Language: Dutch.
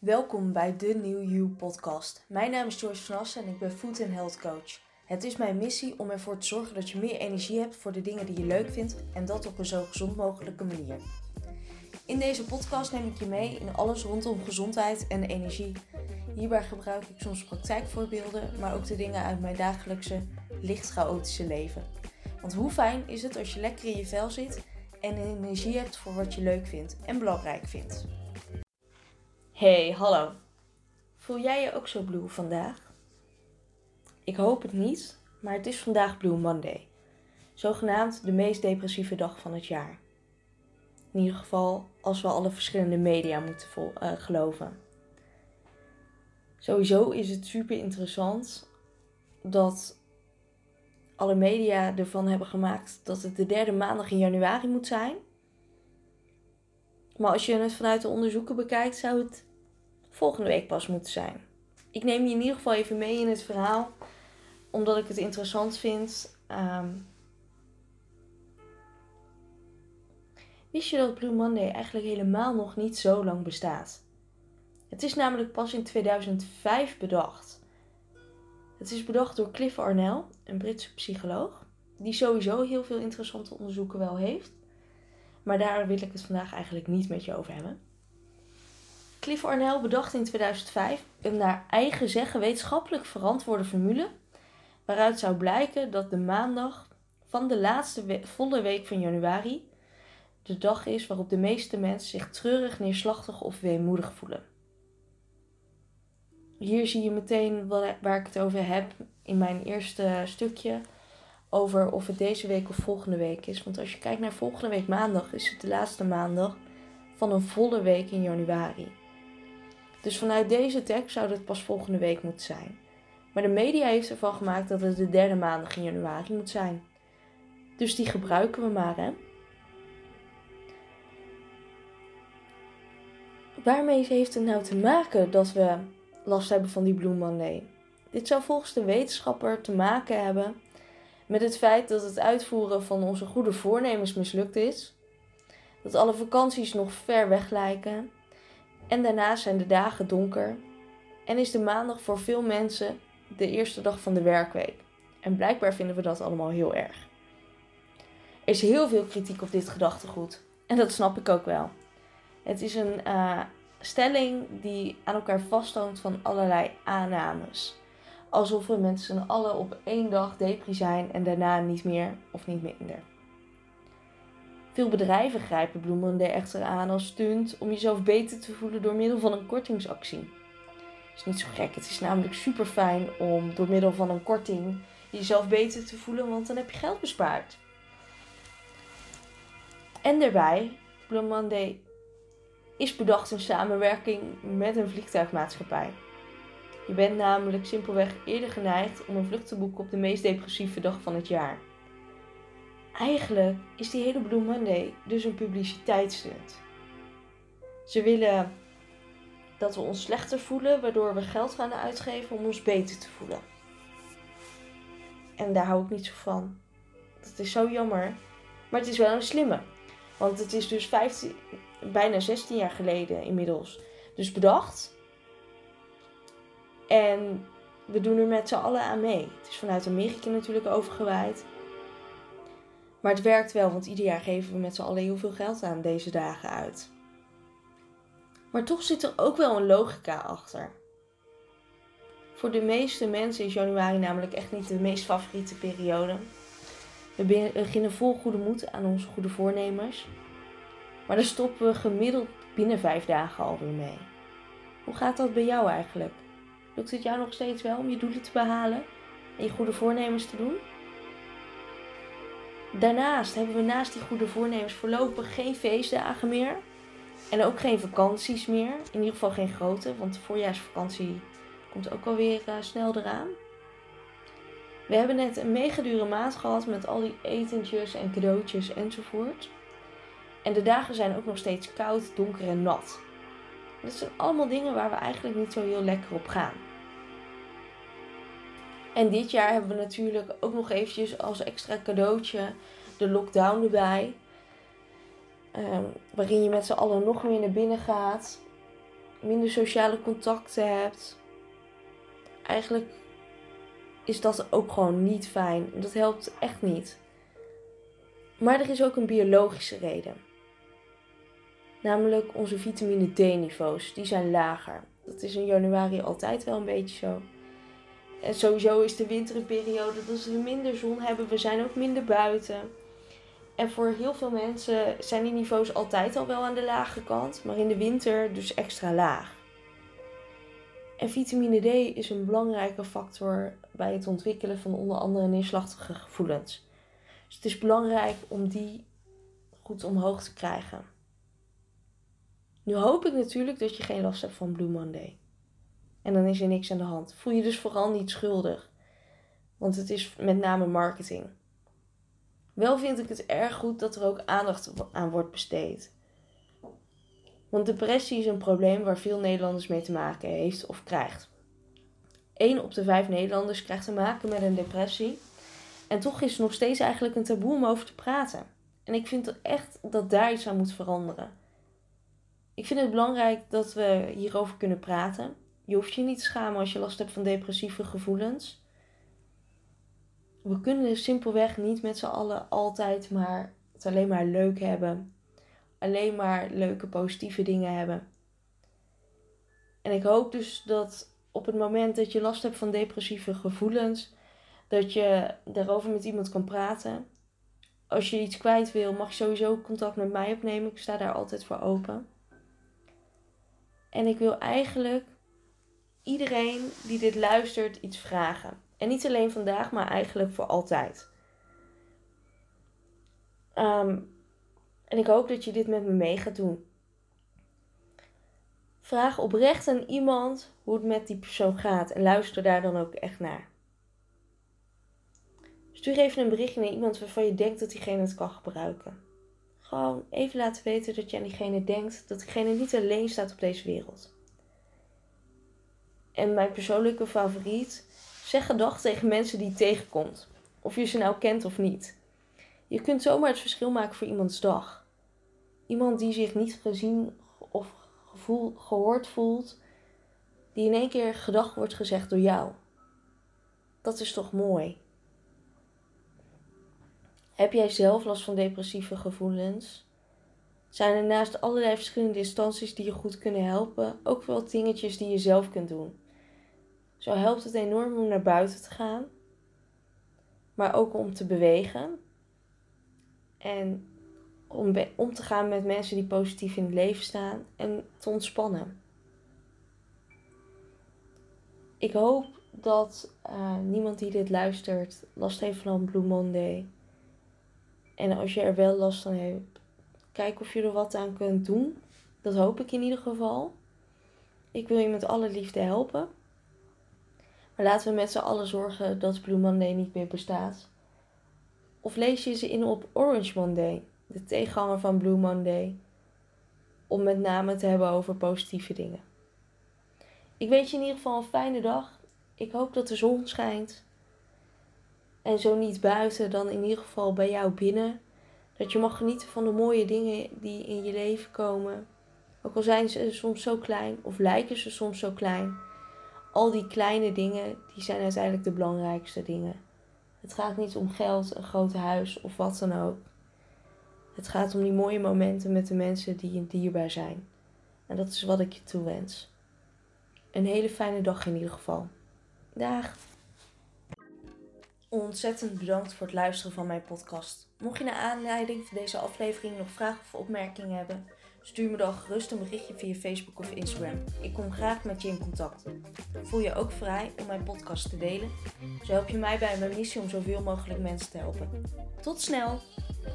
Welkom bij de New You podcast. Mijn naam is Joyce van Assen en ik ben Food and Health Coach. Het is mijn missie om ervoor te zorgen dat je meer energie hebt voor de dingen die je leuk vindt en dat op een zo gezond mogelijke manier. In deze podcast neem ik je mee in alles rondom gezondheid en energie. Hierbij gebruik ik soms praktijkvoorbeelden, maar ook de dingen uit mijn dagelijkse, licht chaotische leven. Want hoe fijn is het als je lekker in je vel zit en energie hebt voor wat je leuk vindt en belangrijk vindt. Hey, hallo. Voel jij je ook zo blue vandaag? Ik hoop het niet, maar het is vandaag Blue Monday. Zogenaamd de meest depressieve dag van het jaar. In ieder geval als we alle verschillende media moeten uh, geloven. Sowieso is het super interessant dat alle media ervan hebben gemaakt dat het de derde maandag in januari moet zijn. Maar als je het vanuit de onderzoeken bekijkt, zou het volgende week pas moeten zijn. Ik neem je in ieder geval even mee in het verhaal, omdat ik het interessant vind. Um, wist je dat Blue Monday eigenlijk helemaal nog niet zo lang bestaat? Het is namelijk pas in 2005 bedacht. Het is bedacht door Cliff Arnell, een Britse psycholoog, die sowieso heel veel interessante onderzoeken wel heeft. Maar daar wil ik het vandaag eigenlijk niet met je over hebben. Cliff Arnell bedacht in 2005 een naar eigen zeggen wetenschappelijk verantwoorde formule, waaruit zou blijken dat de maandag van de laatste volle week van januari de dag is waarop de meeste mensen zich treurig, neerslachtig of weemoedig voelen. Hier zie je meteen waar ik het over heb in mijn eerste stukje. Over of het deze week of volgende week is. Want als je kijkt naar volgende week maandag, is het de laatste maandag van een volle week in januari. Dus vanuit deze tekst zou het pas volgende week moeten zijn. Maar de media heeft ervan gemaakt dat het de derde maandag in januari moet zijn. Dus die gebruiken we maar, hè? Waarmee heeft het nou te maken dat we last hebben van die Blue? Dit zou volgens de wetenschapper te maken hebben met het feit dat het uitvoeren van onze goede voornemens mislukt is, dat alle vakanties nog ver weg lijken en daarna zijn de dagen donker en is de maandag voor veel mensen de eerste dag van de werkweek. En blijkbaar vinden we dat allemaal heel erg. Er is heel veel kritiek op dit gedachtegoed en dat snap ik ook wel. Het is een uh, stelling die aan elkaar vasthangt van allerlei aannames. Alsof we met z'n allen op één dag depri zijn en daarna niet meer of niet minder. Veel bedrijven grijpen bloemen er echter aan als stunt om jezelf beter te voelen door middel van een kortingsactie. Het is niet zo gek, het is namelijk super fijn om door middel van een korting jezelf beter te voelen, want dan heb je geld bespaard. En daarbij, Blue is bedacht in samenwerking met een vliegtuigmaatschappij. Je bent namelijk simpelweg eerder geneigd om een vlucht te boeken op de meest depressieve dag van het jaar. Eigenlijk is die hele Blue Monday dus een publiciteitsstunt. Ze willen dat we ons slechter voelen, waardoor we geld gaan uitgeven om ons beter te voelen. En daar hou ik niet zo van. Dat is zo jammer. Maar het is wel een slimme. Want het is dus 15, bijna 16 jaar geleden inmiddels. Dus bedacht. En we doen er met z'n allen aan mee. Het is vanuit Amerika natuurlijk overgewaaid. Maar het werkt wel, want ieder jaar geven we met z'n allen heel veel geld aan deze dagen uit. Maar toch zit er ook wel een logica achter. Voor de meeste mensen is januari namelijk echt niet de meest favoriete periode. We beginnen vol goede moed aan onze goede voornemens. Maar dan stoppen we gemiddeld binnen vijf dagen alweer mee. Hoe gaat dat bij jou eigenlijk? Lukt het jou nog steeds wel om je doelen te behalen en je goede voornemens te doen? Daarnaast hebben we naast die goede voornemens voorlopig geen feestdagen meer. En ook geen vakanties meer. In ieder geval geen grote, want de voorjaarsvakantie komt ook alweer uh, snel eraan. We hebben net een mega dure maand gehad met al die etentjes en cadeautjes enzovoort. En de dagen zijn ook nog steeds koud, donker en nat. Dat zijn allemaal dingen waar we eigenlijk niet zo heel lekker op gaan. En dit jaar hebben we natuurlijk ook nog eventjes als extra cadeautje de lockdown erbij. Um, waarin je met z'n allen nog meer naar binnen gaat. minder sociale contacten hebt. Eigenlijk is dat ook gewoon niet fijn. Dat helpt echt niet. Maar er is ook een biologische reden. Namelijk onze vitamine D-niveaus, die zijn lager. Dat is in januari altijd wel een beetje zo. En sowieso is de winter een periode dat we minder zon hebben. We zijn ook minder buiten. En voor heel veel mensen zijn die niveaus altijd al wel aan de lage kant, maar in de winter dus extra laag. En vitamine D is een belangrijke factor bij het ontwikkelen van onder andere neerslachtige gevoelens. Dus het is belangrijk om die goed omhoog te krijgen. Nu hoop ik natuurlijk dat je geen last hebt van Blue Monday. En dan is er niks aan de hand. Voel je dus vooral niet schuldig. Want het is met name marketing. Wel vind ik het erg goed dat er ook aandacht aan wordt besteed. Want depressie is een probleem waar veel Nederlanders mee te maken heeft of krijgt. 1 op de 5 Nederlanders krijgt te maken met een depressie. En toch is het nog steeds eigenlijk een taboe om over te praten. En ik vind echt dat daar iets aan moet veranderen. Ik vind het belangrijk dat we hierover kunnen praten. Je hoeft je niet te schamen als je last hebt van depressieve gevoelens. We kunnen simpelweg niet met z'n allen altijd maar het alleen maar leuk hebben. Alleen maar leuke positieve dingen hebben. En ik hoop dus dat op het moment dat je last hebt van depressieve gevoelens, dat je daarover met iemand kan praten. Als je iets kwijt wil, mag je sowieso contact met mij opnemen. Ik sta daar altijd voor open. En ik wil eigenlijk iedereen die dit luistert iets vragen. En niet alleen vandaag, maar eigenlijk voor altijd. Ehm, en ik hoop dat je dit met me mee gaat doen. Vraag oprecht aan iemand hoe het met die persoon gaat en luister daar dan ook echt naar. Stuur even een berichtje naar iemand waarvan je denkt dat diegene het kan gebruiken. Gewoon even laten weten dat je aan diegene denkt dat diegene niet alleen staat op deze wereld. En mijn persoonlijke favoriet, zeg gedag tegen mensen die je tegenkomt. Of je ze nou kent of niet. Je kunt zomaar het verschil maken voor iemands dag. Iemand die zich niet gezien of gevoel, gehoord voelt, die in één keer gedag wordt gezegd door jou. Dat is toch mooi? Heb jij zelf last van depressieve gevoelens? Zijn er naast allerlei verschillende instanties die je goed kunnen helpen, ook wel dingetjes die je zelf kunt doen? Zo helpt het enorm om naar buiten te gaan, maar ook om te bewegen en om om te gaan met mensen die positief in het leven staan en te ontspannen. Ik hoop dat uh, niemand die dit luistert last heeft van Blue Monday. En als je er wel last van hebt, kijk of je er wat aan kunt doen. Dat hoop ik in ieder geval. Ik wil je met alle liefde helpen. Maar laten we met z'n allen zorgen dat Blue Monday niet meer bestaat. Of lees je ze in op Orange Monday, de tegenhanger van Blue Monday. Om met name te hebben over positieve dingen. Ik wens je in ieder geval een fijne dag. Ik hoop dat de zon schijnt. En zo niet buiten, dan in ieder geval bij jou binnen. Dat je mag genieten van de mooie dingen die in je leven komen. Ook al zijn ze soms zo klein of lijken ze soms zo klein. Al die kleine dingen, die zijn uiteindelijk de belangrijkste dingen. Het gaat niet om geld, een groot huis of wat dan ook. Het gaat om die mooie momenten met de mensen die je dierbaar zijn. En dat is wat ik je toewens. Een hele fijne dag in ieder geval. Dag! Ontzettend bedankt voor het luisteren van mijn podcast. Mocht je naar aanleiding van deze aflevering nog vragen of opmerkingen hebben, stuur me dan gerust een berichtje via Facebook of Instagram. Ik kom graag met je in contact. Voel je ook vrij om mijn podcast te delen. Zo help je mij bij mijn missie om zoveel mogelijk mensen te helpen. Tot snel!